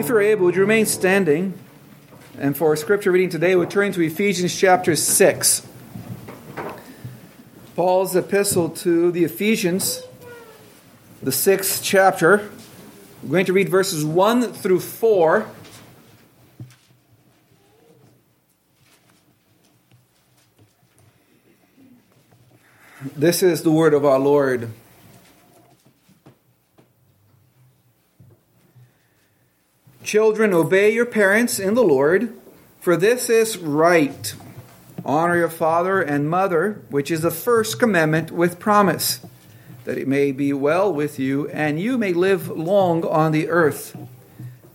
If you're able, would you remain standing? And for scripture reading today, we're turning to Ephesians chapter 6. Paul's epistle to the Ephesians, the sixth chapter. We're going to read verses 1 through 4. This is the word of our Lord. Children, obey your parents in the Lord, for this is right. Honor your father and mother, which is the first commandment with promise, that it may be well with you and you may live long on the earth.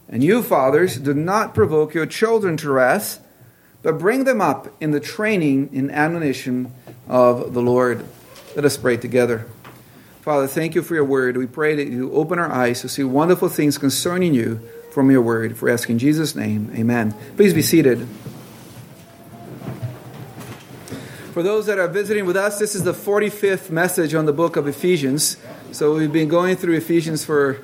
And you, fathers, do not provoke your children to wrath, but bring them up in the training and admonition of the Lord. Let us pray together. Father, thank you for your word. We pray that you open our eyes to see wonderful things concerning you from your word. For asking Jesus' name, amen. Please be seated. For those that are visiting with us, this is the 45th message on the book of Ephesians. So we've been going through Ephesians for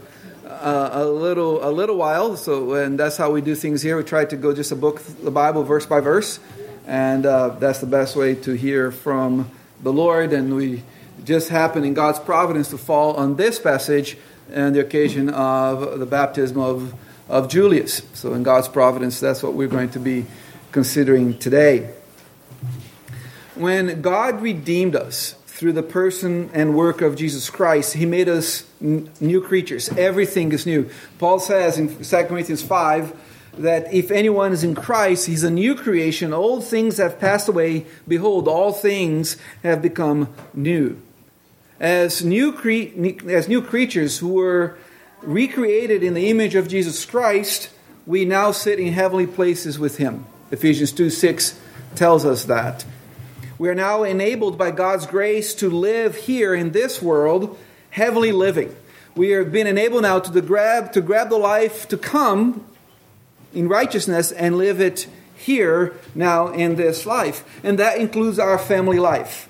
uh, a little a little while. So and that's how we do things here. We try to go just a book, the Bible, verse by verse, and uh, that's the best way to hear from the Lord. And we just happen in God's providence to fall on this passage and the occasion of the baptism of of Julius. So, in God's providence, that's what we're going to be considering today. When God redeemed us through the person and work of Jesus Christ, He made us n- new creatures. Everything is new. Paul says in 2 Corinthians 5 that if anyone is in Christ, he's a new creation. Old things have passed away. Behold, all things have become new. As new, cre- as new creatures who were recreated in the image of Jesus Christ, we now sit in heavenly places with him. Ephesians 2 6 tells us that. We are now enabled by God's grace to live here in this world, heavenly living. We have been enabled now to grab, to grab the life to come in righteousness and live it here now in this life. And that includes our family life.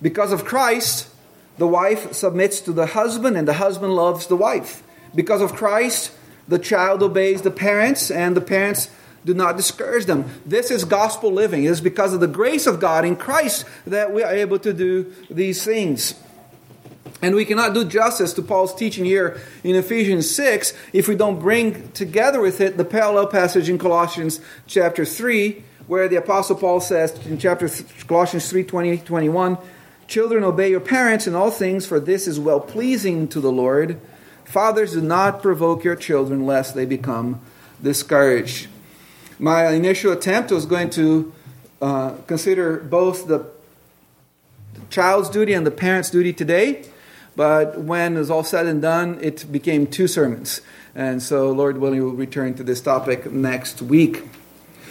Because of Christ, the wife submits to the husband, and the husband loves the wife. Because of Christ, the child obeys the parents, and the parents do not discourage them. This is gospel living. It is because of the grace of God in Christ that we are able to do these things. And we cannot do justice to Paul's teaching here in Ephesians 6 if we don't bring together with it the parallel passage in Colossians chapter 3, where the Apostle Paul says in chapter Colossians 3 20, 21, Children, obey your parents in all things, for this is well pleasing to the Lord. Fathers, do not provoke your children, lest they become discouraged. My initial attempt was going to uh, consider both the child's duty and the parent's duty today, but when it was all said and done, it became two sermons. And so, Lord willing, we'll return to this topic next week.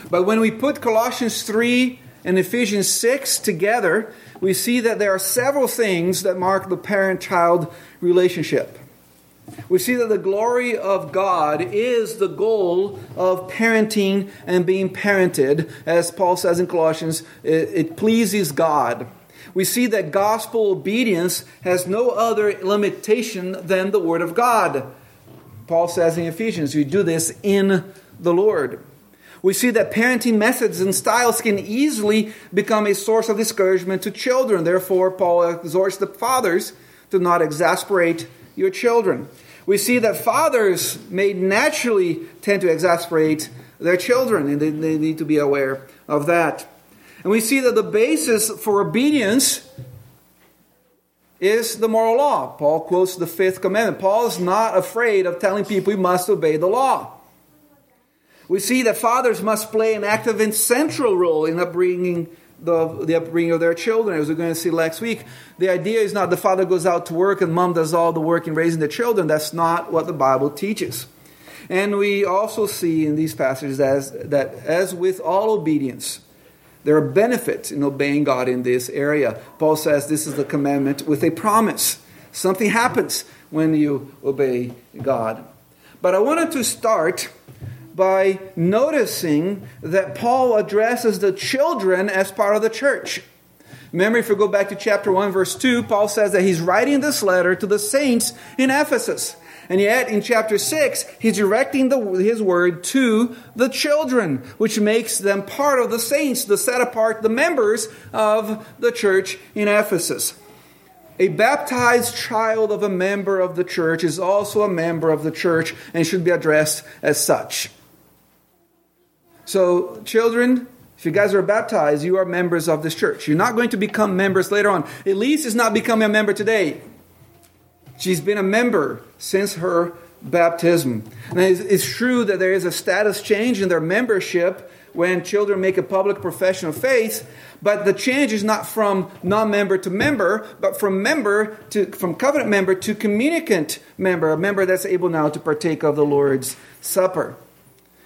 But when we put Colossians 3 and Ephesians 6 together, we see that there are several things that mark the parent child relationship. We see that the glory of God is the goal of parenting and being parented. As Paul says in Colossians, it, it pleases God. We see that gospel obedience has no other limitation than the Word of God. Paul says in Ephesians, you do this in the Lord. We see that parenting methods and styles can easily become a source of discouragement to children. Therefore, Paul exhorts the fathers to not exasperate your children. We see that fathers may naturally tend to exasperate their children, and they, they need to be aware of that. And we see that the basis for obedience is the moral law. Paul quotes the fifth commandment. Paul is not afraid of telling people you must obey the law. We see that fathers must play an active and central role in upbringing the, the upbringing of their children, as we're going to see next week. The idea is not the father goes out to work and mom does all the work in raising the children. That's not what the Bible teaches. And we also see in these passages as, that, as with all obedience, there are benefits in obeying God in this area. Paul says this is the commandment with a promise. Something happens when you obey God. But I wanted to start by noticing that Paul addresses the children as part of the church. Remember, if we go back to chapter 1, verse 2, Paul says that he's writing this letter to the saints in Ephesus. And yet, in chapter 6, he's directing the, his word to the children, which makes them part of the saints, the set apart, the members of the church in Ephesus. A baptized child of a member of the church is also a member of the church and should be addressed as such. So, children, if you guys are baptized, you are members of this church. You're not going to become members later on. Elise is not becoming a member today. She's been a member since her baptism. Now, it's true that there is a status change in their membership when children make a public profession of faith, but the change is not from non-member to member, but from member to from covenant member to communicant member, a member that's able now to partake of the Lord's Supper.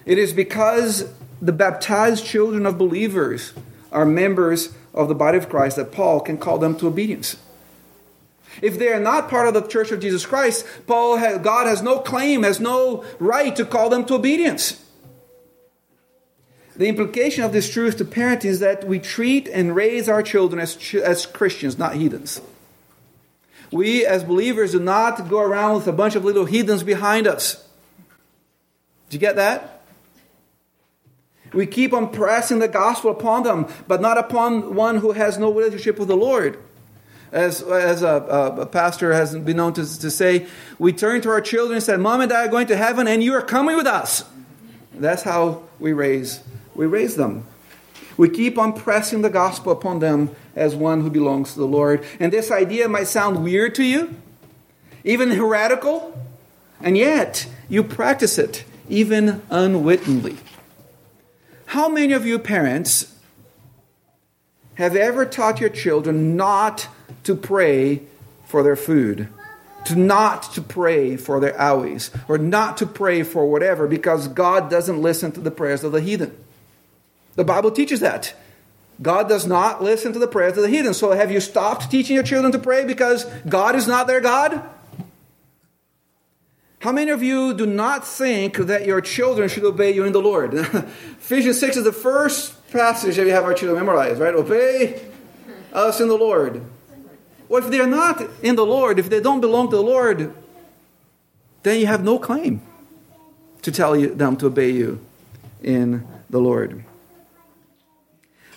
It is because the baptized children of believers are members of the body of Christ that Paul can call them to obedience. If they are not part of the church of Jesus Christ, Paul has, God has no claim, has no right to call them to obedience. The implication of this truth to parenting is that we treat and raise our children as, as Christians, not heathens. We, as believers, do not go around with a bunch of little heathens behind us. Do you get that? We keep on pressing the gospel upon them, but not upon one who has no relationship with the Lord. As, as a, a pastor has been known to, to say, we turn to our children and say, Mom and Dad are going to heaven, and you are coming with us. That's how we raise we raise them. We keep on pressing the gospel upon them as one who belongs to the Lord. And this idea might sound weird to you, even heretical, and yet you practice it, even unwittingly. How many of you parents have ever taught your children not to pray for their food? To not to pray for their owies, or not to pray for whatever, because God doesn't listen to the prayers of the heathen. The Bible teaches that. God does not listen to the prayers of the heathen. So have you stopped teaching your children to pray because God is not their God? How many of you do not think that your children should obey you in the Lord? Ephesians 6 is the first passage that we have our children memorize, right? Obey us in the Lord. Well, if they're not in the Lord, if they don't belong to the Lord, then you have no claim to tell you, them to obey you in the Lord.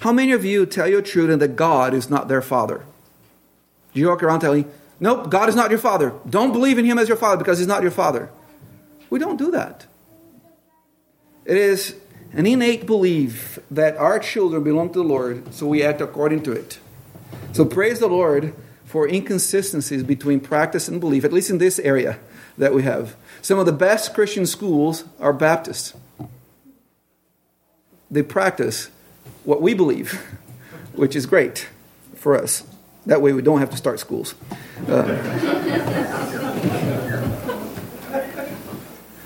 How many of you tell your children that God is not their father? Do you walk around telling, nope, God is not your father. Don't believe in him as your father because he's not your father. We don't do that. It is an innate belief that our children belong to the Lord, so we act according to it. So praise the Lord for inconsistencies between practice and belief, at least in this area that we have. Some of the best Christian schools are Baptists. They practice what we believe, which is great for us. That way we don't have to start schools. Uh,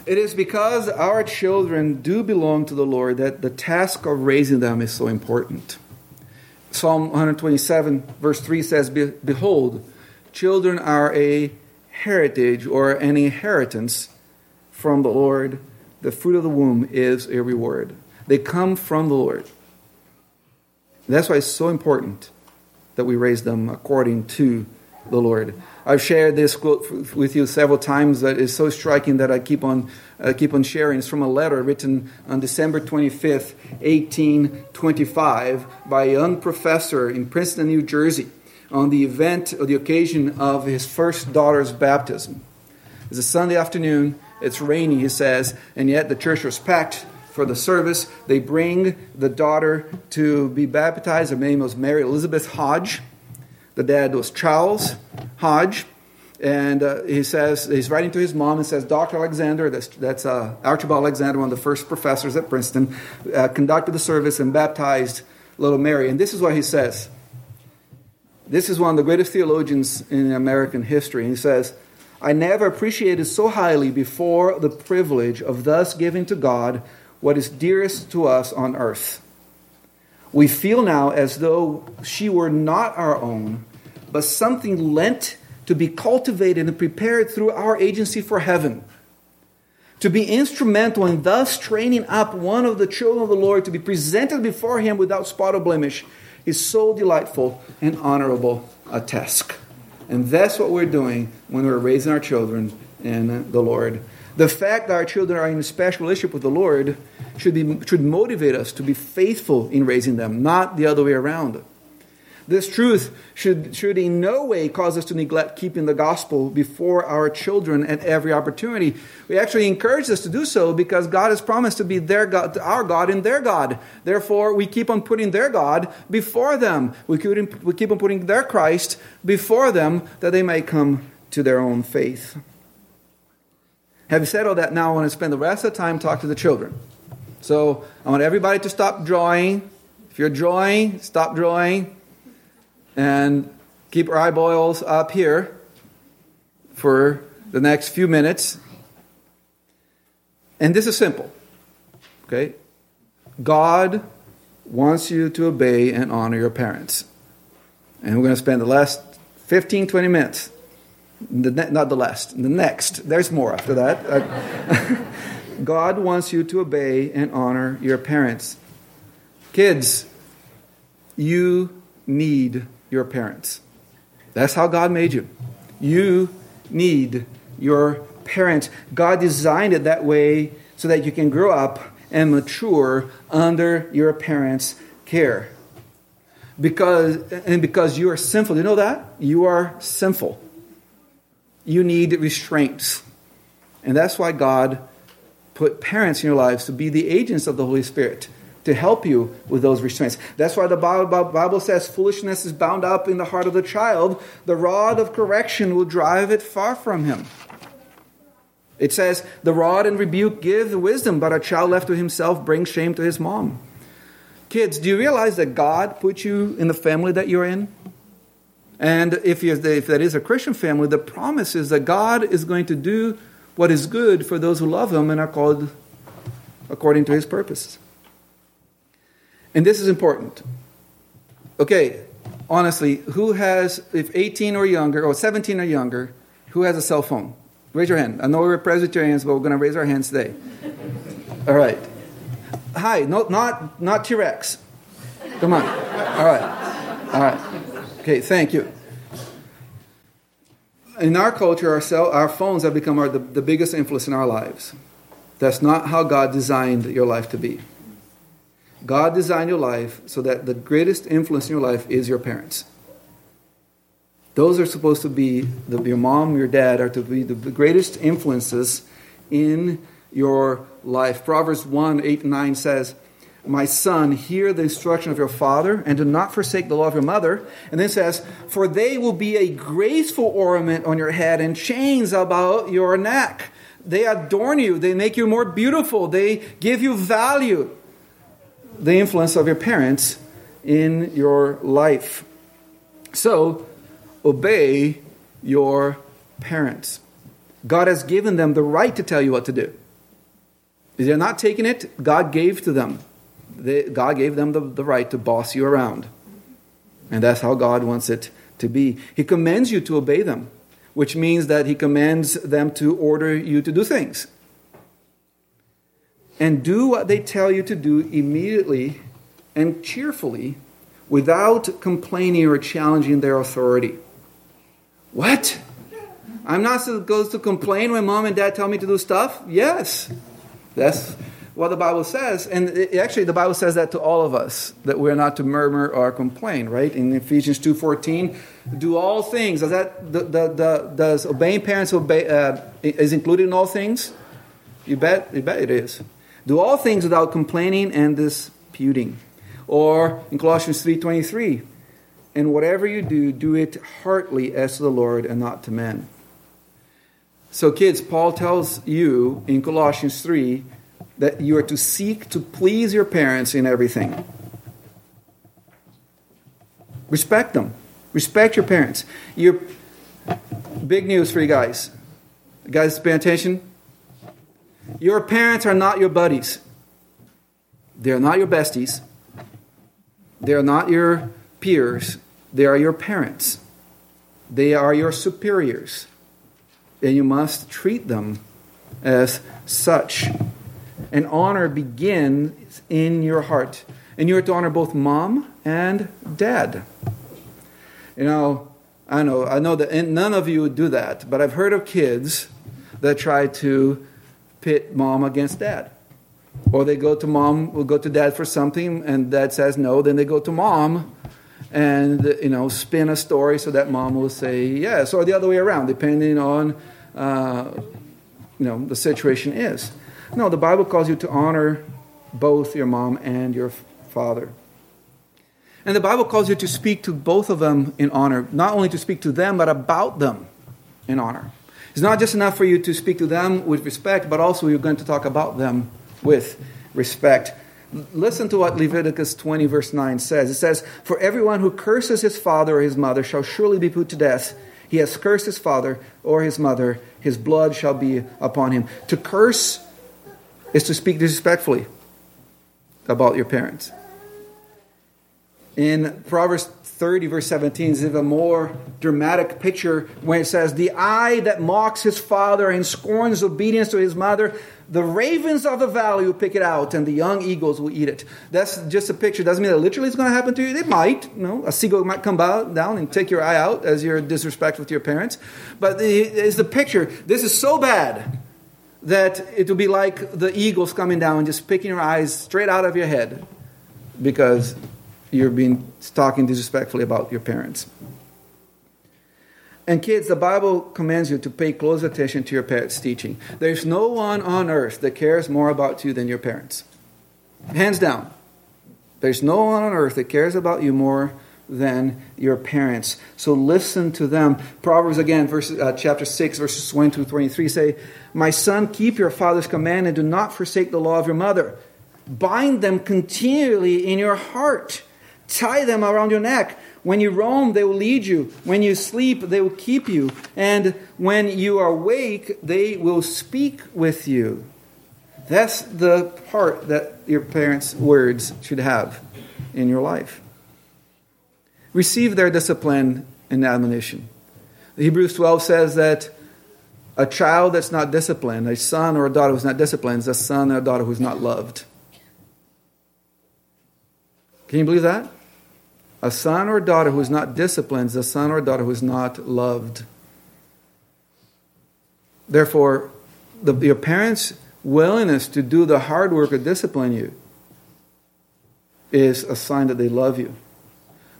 it is because our children do belong to the Lord that the task of raising them is so important. Psalm 127, verse 3 says, Behold, children are a heritage or an inheritance from the Lord. The fruit of the womb is a reward. They come from the Lord. That's why it's so important that we raise them according to the Lord. I've shared this quote with you several times that is so striking that I keep on, uh, keep on sharing. It's from a letter written on December 25th, 1825, by a young professor in Princeton, New Jersey, on the event or the occasion of his first daughter's baptism. It's a Sunday afternoon, it's rainy, he says, and yet the church was packed for the service. They bring the daughter to be baptized. Her name was Mary Elizabeth Hodge. The dad was Charles Hodge. And uh, he says, he's writing to his mom and says, Dr. Alexander, that's, that's uh, Archibald Alexander, one of the first professors at Princeton, uh, conducted the service and baptized little Mary. And this is what he says. This is one of the greatest theologians in American history. He says, I never appreciated so highly before the privilege of thus giving to God what is dearest to us on earth. We feel now as though she were not our own, but something lent to be cultivated and prepared through our agency for heaven. To be instrumental in thus training up one of the children of the Lord to be presented before Him without spot or blemish is so delightful and honorable a task. And that's what we're doing when we're raising our children in the Lord. The fact that our children are in a special relationship with the Lord should, be, should motivate us to be faithful in raising them, not the other way around. This truth should, should in no way cause us to neglect keeping the gospel before our children at every opportunity. We actually encourage us to do so because God has promised to be their God, our God and their God. Therefore, we keep on putting their God before them. We keep, we keep on putting their Christ before them that they may come to their own faith. Having said all that, now I want to spend the rest of the time talking to the children. So I want everybody to stop drawing. If you're drawing, stop drawing and keep your eyeballs up here for the next few minutes. And this is simple. Okay? God wants you to obey and honor your parents. And we're going to spend the last 15, 20 minutes. The ne- not the last, the next. There's more after that. Uh, God wants you to obey and honor your parents. Kids, you need your parents. That's how God made you. You need your parents. God designed it that way so that you can grow up and mature under your parents' care. Because and because you are sinful. Do you know that? You are sinful. You need restraints. And that's why God put parents in your lives to be the agents of the Holy Spirit to help you with those restraints. That's why the Bible says foolishness is bound up in the heart of the child. The rod of correction will drive it far from him. It says, The rod and rebuke give wisdom, but a child left to himself brings shame to his mom. Kids, do you realize that God put you in the family that you're in? And if, if that is a Christian family, the promise is that God is going to do what is good for those who love Him and are called according to His purposes. And this is important. Okay, honestly, who has, if 18 or younger, or 17 or younger, who has a cell phone? Raise your hand. I know we're Presbyterians, but we're going to raise our hands today. All right. Hi, no, not, not T Rex. Come on. All right. All right. Okay, thank you. In our culture, our, cell, our phones have become our, the, the biggest influence in our lives. That's not how God designed your life to be. God designed your life so that the greatest influence in your life is your parents. Those are supposed to be, the, your mom, your dad are to be the, greatest influences in your life. Proverbs 1 8 and 9 says, My son, hear the instruction of your father, and do not forsake the law of your mother. And then says, For they will be a graceful ornament on your head and chains about your neck. They adorn you, they make you more beautiful, they give you value the influence of your parents in your life. So, obey your parents. God has given them the right to tell you what to do. If they're not taking it, God gave to them. They, God gave them the, the right to boss you around. And that's how God wants it to be. He commands you to obey them, which means that He commands them to order you to do things and do what they tell you to do immediately and cheerfully without complaining or challenging their authority. What? I'm not supposed to complain when mom and dad tell me to do stuff? Yes. That's what the Bible says. And it, actually, the Bible says that to all of us, that we're not to murmur or complain, right? In Ephesians 2.14, do all things. Does, that, the, the, the, does obeying parents obey, uh, is included in all things? You bet, you bet it is. Do all things without complaining and disputing. Or in Colossians 3:23, and whatever you do, do it heartily as to the Lord and not to men. So kids, Paul tells you in Colossians 3 that you are to seek to please your parents in everything. Respect them. Respect your parents. Your big news for you guys. You guys, pay attention. Your parents are not your buddies. They're not your besties. They're not your peers. They are your parents. They are your superiors. And you must treat them as such. And honor begins in your heart. And you are to honor both mom and dad. You know, I know, I know that none of you would do that, but I've heard of kids that try to pit mom against dad. Or they go to mom, will go to dad for something, and dad says no. Then they go to mom and you know spin a story so that mom will say yes, or the other way around, depending on uh, you know the situation is. No, the Bible calls you to honor both your mom and your father. And the Bible calls you to speak to both of them in honor, not only to speak to them, but about them in honor. It's not just enough for you to speak to them with respect, but also you're going to talk about them with respect. Listen to what Leviticus 20, verse 9 says. It says, For everyone who curses his father or his mother shall surely be put to death. He has cursed his father or his mother, his blood shall be upon him. To curse is to speak disrespectfully about your parents. In Proverbs 30, verse 17, is a more dramatic picture when it says, The eye that mocks his father and scorns obedience to his mother, the ravens of the valley will pick it out, and the young eagles will eat it. That's just a picture. Doesn't mean that literally it's going to happen to you. It might. You know, a seagull might come down and take your eye out as you're disrespectful to your parents. But it's the picture. This is so bad that it will be like the eagles coming down and just picking your eyes straight out of your head because you're being talking disrespectfully about your parents. And kids, the Bible commands you to pay close attention to your parents' teaching. There's no one on earth that cares more about you than your parents. Hands down. There's no one on earth that cares about you more than your parents. So listen to them. Proverbs again, verse, uh, chapter 6, verses 1 to 23 say, My son, keep your father's command and do not forsake the law of your mother. Bind them continually in your heart. Tie them around your neck. When you roam, they will lead you. When you sleep, they will keep you. And when you are awake, they will speak with you. That's the part that your parents' words should have in your life. Receive their discipline and admonition. Hebrews 12 says that a child that's not disciplined, a son or a daughter who's not disciplined, is a son or a daughter who's not loved. Can you believe that? A son or a daughter who is not disciplined is a son or a daughter who is not loved. Therefore, the, your parents' willingness to do the hard work of discipline you is a sign that they love you.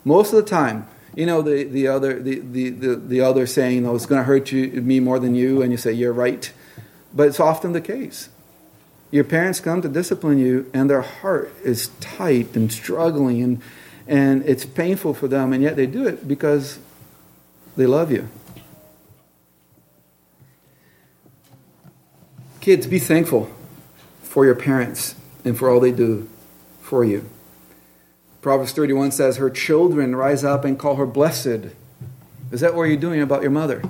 Most of the time, you know the, the other the, the, the, the other saying, you know, it's going to hurt you me more than you, and you say you're right. But it's often the case. Your parents come to discipline you, and their heart is tight and struggling, and and it's painful for them, and yet they do it because they love you. Kids, be thankful for your parents and for all they do for you. Proverbs 31 says, Her children rise up and call her blessed. Is that what you're doing about your mother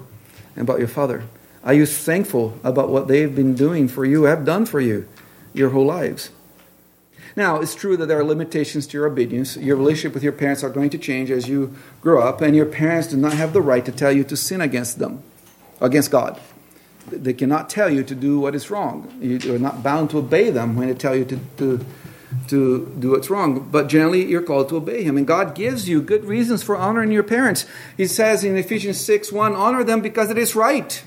and about your father? Are you thankful about what they've been doing for you, have done for you your whole lives? Now, it's true that there are limitations to your obedience. Your relationship with your parents are going to change as you grow up, and your parents do not have the right to tell you to sin against them, against God. They cannot tell you to do what is wrong. You are not bound to obey them when they tell you to, to, to do what's wrong. But generally, you're called to obey Him. And God gives you good reasons for honoring your parents. He says in Ephesians 6 1, honor them because it is right.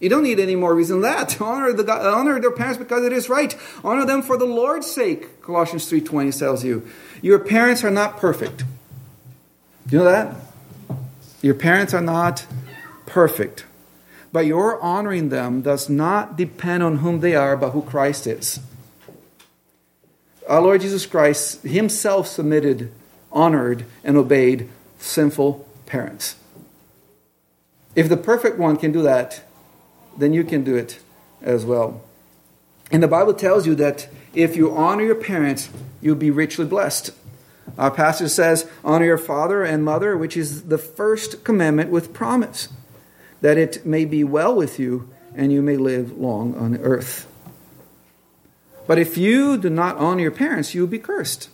You don't need any more reason than that. Honor, the, honor their parents because it is right. Honor them for the Lord's sake, Colossians 3.20 tells you. Your parents are not perfect. Do you know that? Your parents are not perfect. But your honoring them does not depend on whom they are, but who Christ is. Our Lord Jesus Christ himself submitted, honored, and obeyed sinful parents. If the perfect one can do that, then you can do it as well. And the Bible tells you that if you honor your parents, you'll be richly blessed. Our passage says, Honor your father and mother, which is the first commandment with promise, that it may be well with you and you may live long on earth. But if you do not honor your parents, you will be cursed.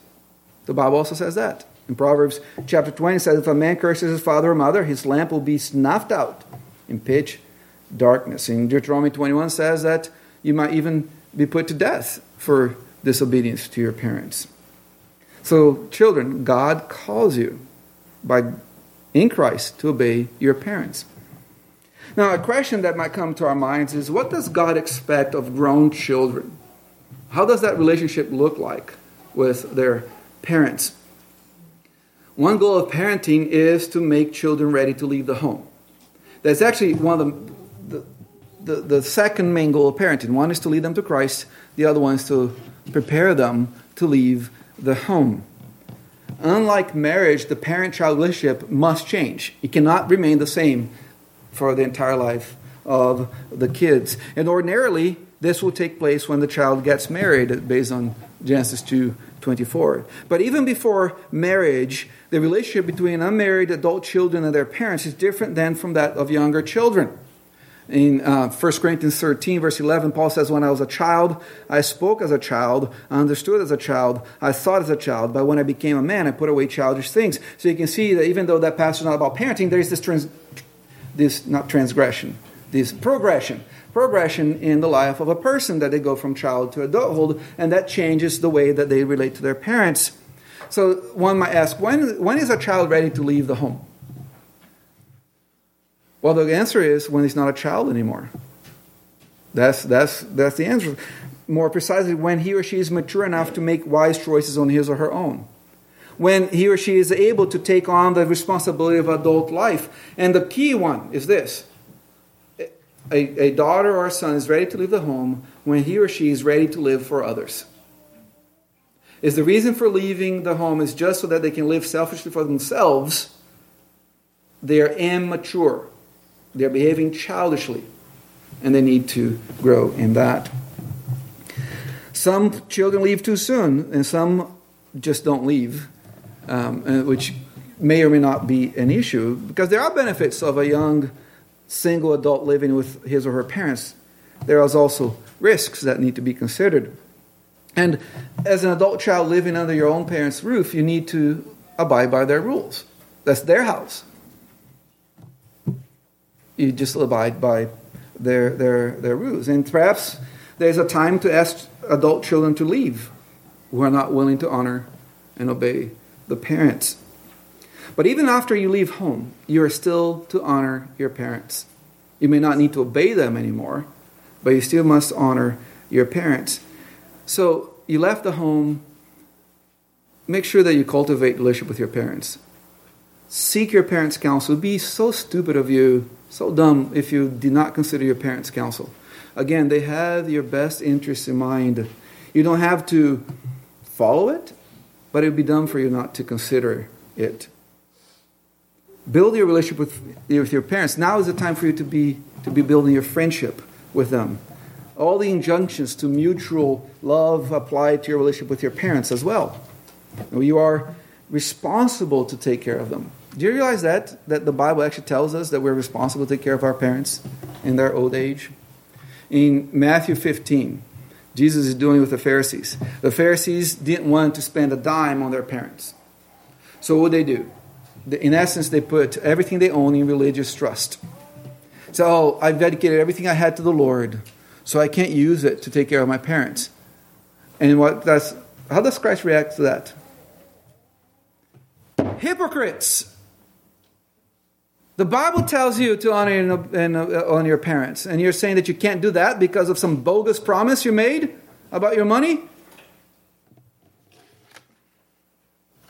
The Bible also says that. In Proverbs chapter 20 says, If a man curses his father or mother, his lamp will be snuffed out in pitch darkness. And Deuteronomy 21 says that you might even be put to death for disobedience to your parents. So, children, God calls you by in Christ to obey your parents. Now, a question that might come to our minds is what does God expect of grown children? How does that relationship look like with their parents? One goal of parenting is to make children ready to leave the home. That's actually one of the, the, the, the second main goal of parenting. One is to lead them to Christ, the other one is to prepare them to leave the home. Unlike marriage, the parent child relationship must change. It cannot remain the same for the entire life of the kids. And ordinarily, this will take place when the child gets married, based on Genesis 2 24. But even before marriage, the relationship between unmarried adult children and their parents is different than from that of younger children. In uh, 1 Corinthians 13, verse 11, Paul says, When I was a child, I spoke as a child, I understood as a child, I thought as a child, but when I became a man, I put away childish things. So you can see that even though that passage is not about parenting, there is this, trans- this not transgression, this progression. Progression in the life of a person that they go from child to adulthood, and that changes the way that they relate to their parents. So one might ask, when, when is a child ready to leave the home? Well, the answer is when he's not a child anymore. That's, that's, that's the answer. More precisely, when he or she is mature enough to make wise choices on his or her own. When he or she is able to take on the responsibility of adult life. And the key one is this a, a daughter or a son is ready to leave the home when he or she is ready to live for others. Is the reason for leaving the home is just so that they can live selfishly for themselves, they are immature. They're behaving childishly, and they need to grow in that. Some children leave too soon, and some just don't leave, um, uh, which may or may not be an issue because there are benefits of a young single adult living with his or her parents. There is also risks that need to be considered. And as an adult child living under your own parents' roof, you need to abide by their rules. That's their house you just abide by their, their, their rules. And perhaps there's a time to ask adult children to leave who are not willing to honor and obey the parents. But even after you leave home, you are still to honor your parents. You may not need to obey them anymore, but you still must honor your parents. So you left the home, make sure that you cultivate relationship with your parents. Seek your parents' counsel. It would be so stupid of you so dumb if you did not consider your parents' counsel. Again, they have your best interests in mind. You don't have to follow it, but it would be dumb for you not to consider it. Build your relationship with, with your parents. Now is the time for you to be, to be building your friendship with them. All the injunctions to mutual love apply to your relationship with your parents as well. You are responsible to take care of them. Do you realize that? That the Bible actually tells us that we're responsible to take care of our parents in their old age? In Matthew 15, Jesus is dealing with the Pharisees. The Pharisees didn't want to spend a dime on their parents. So what would they do? In essence, they put everything they own in religious trust. So, oh, I've dedicated everything I had to the Lord, so I can't use it to take care of my parents. And what that's how does Christ react to that? Hypocrites! The Bible tells you to honor and, and, uh, honor your parents, and you're saying that you can't do that because of some bogus promise you made about your money?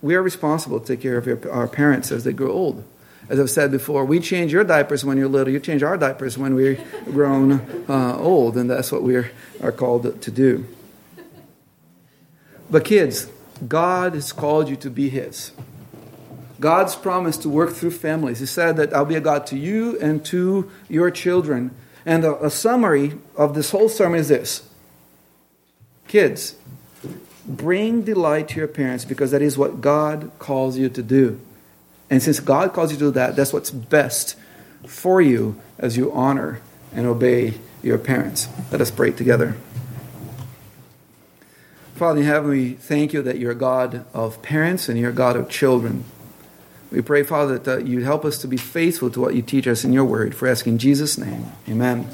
We are responsible to take care of your, our parents as they grow old. As I've said before, we change your diapers when you're little, you change our diapers when we're grown uh, old, and that's what we are called to do. But, kids, God has called you to be His. God's promise to work through families. He said that I'll be a God to you and to your children. And a, a summary of this whole sermon is this Kids, bring delight to your parents because that is what God calls you to do. And since God calls you to do that, that's what's best for you as you honor and obey your parents. Let us pray together. Father in heaven, we thank you that you're God of parents and you're God of children. We pray, Father, that you help us to be faithful to what you teach us in your word. For asking Jesus' name, amen.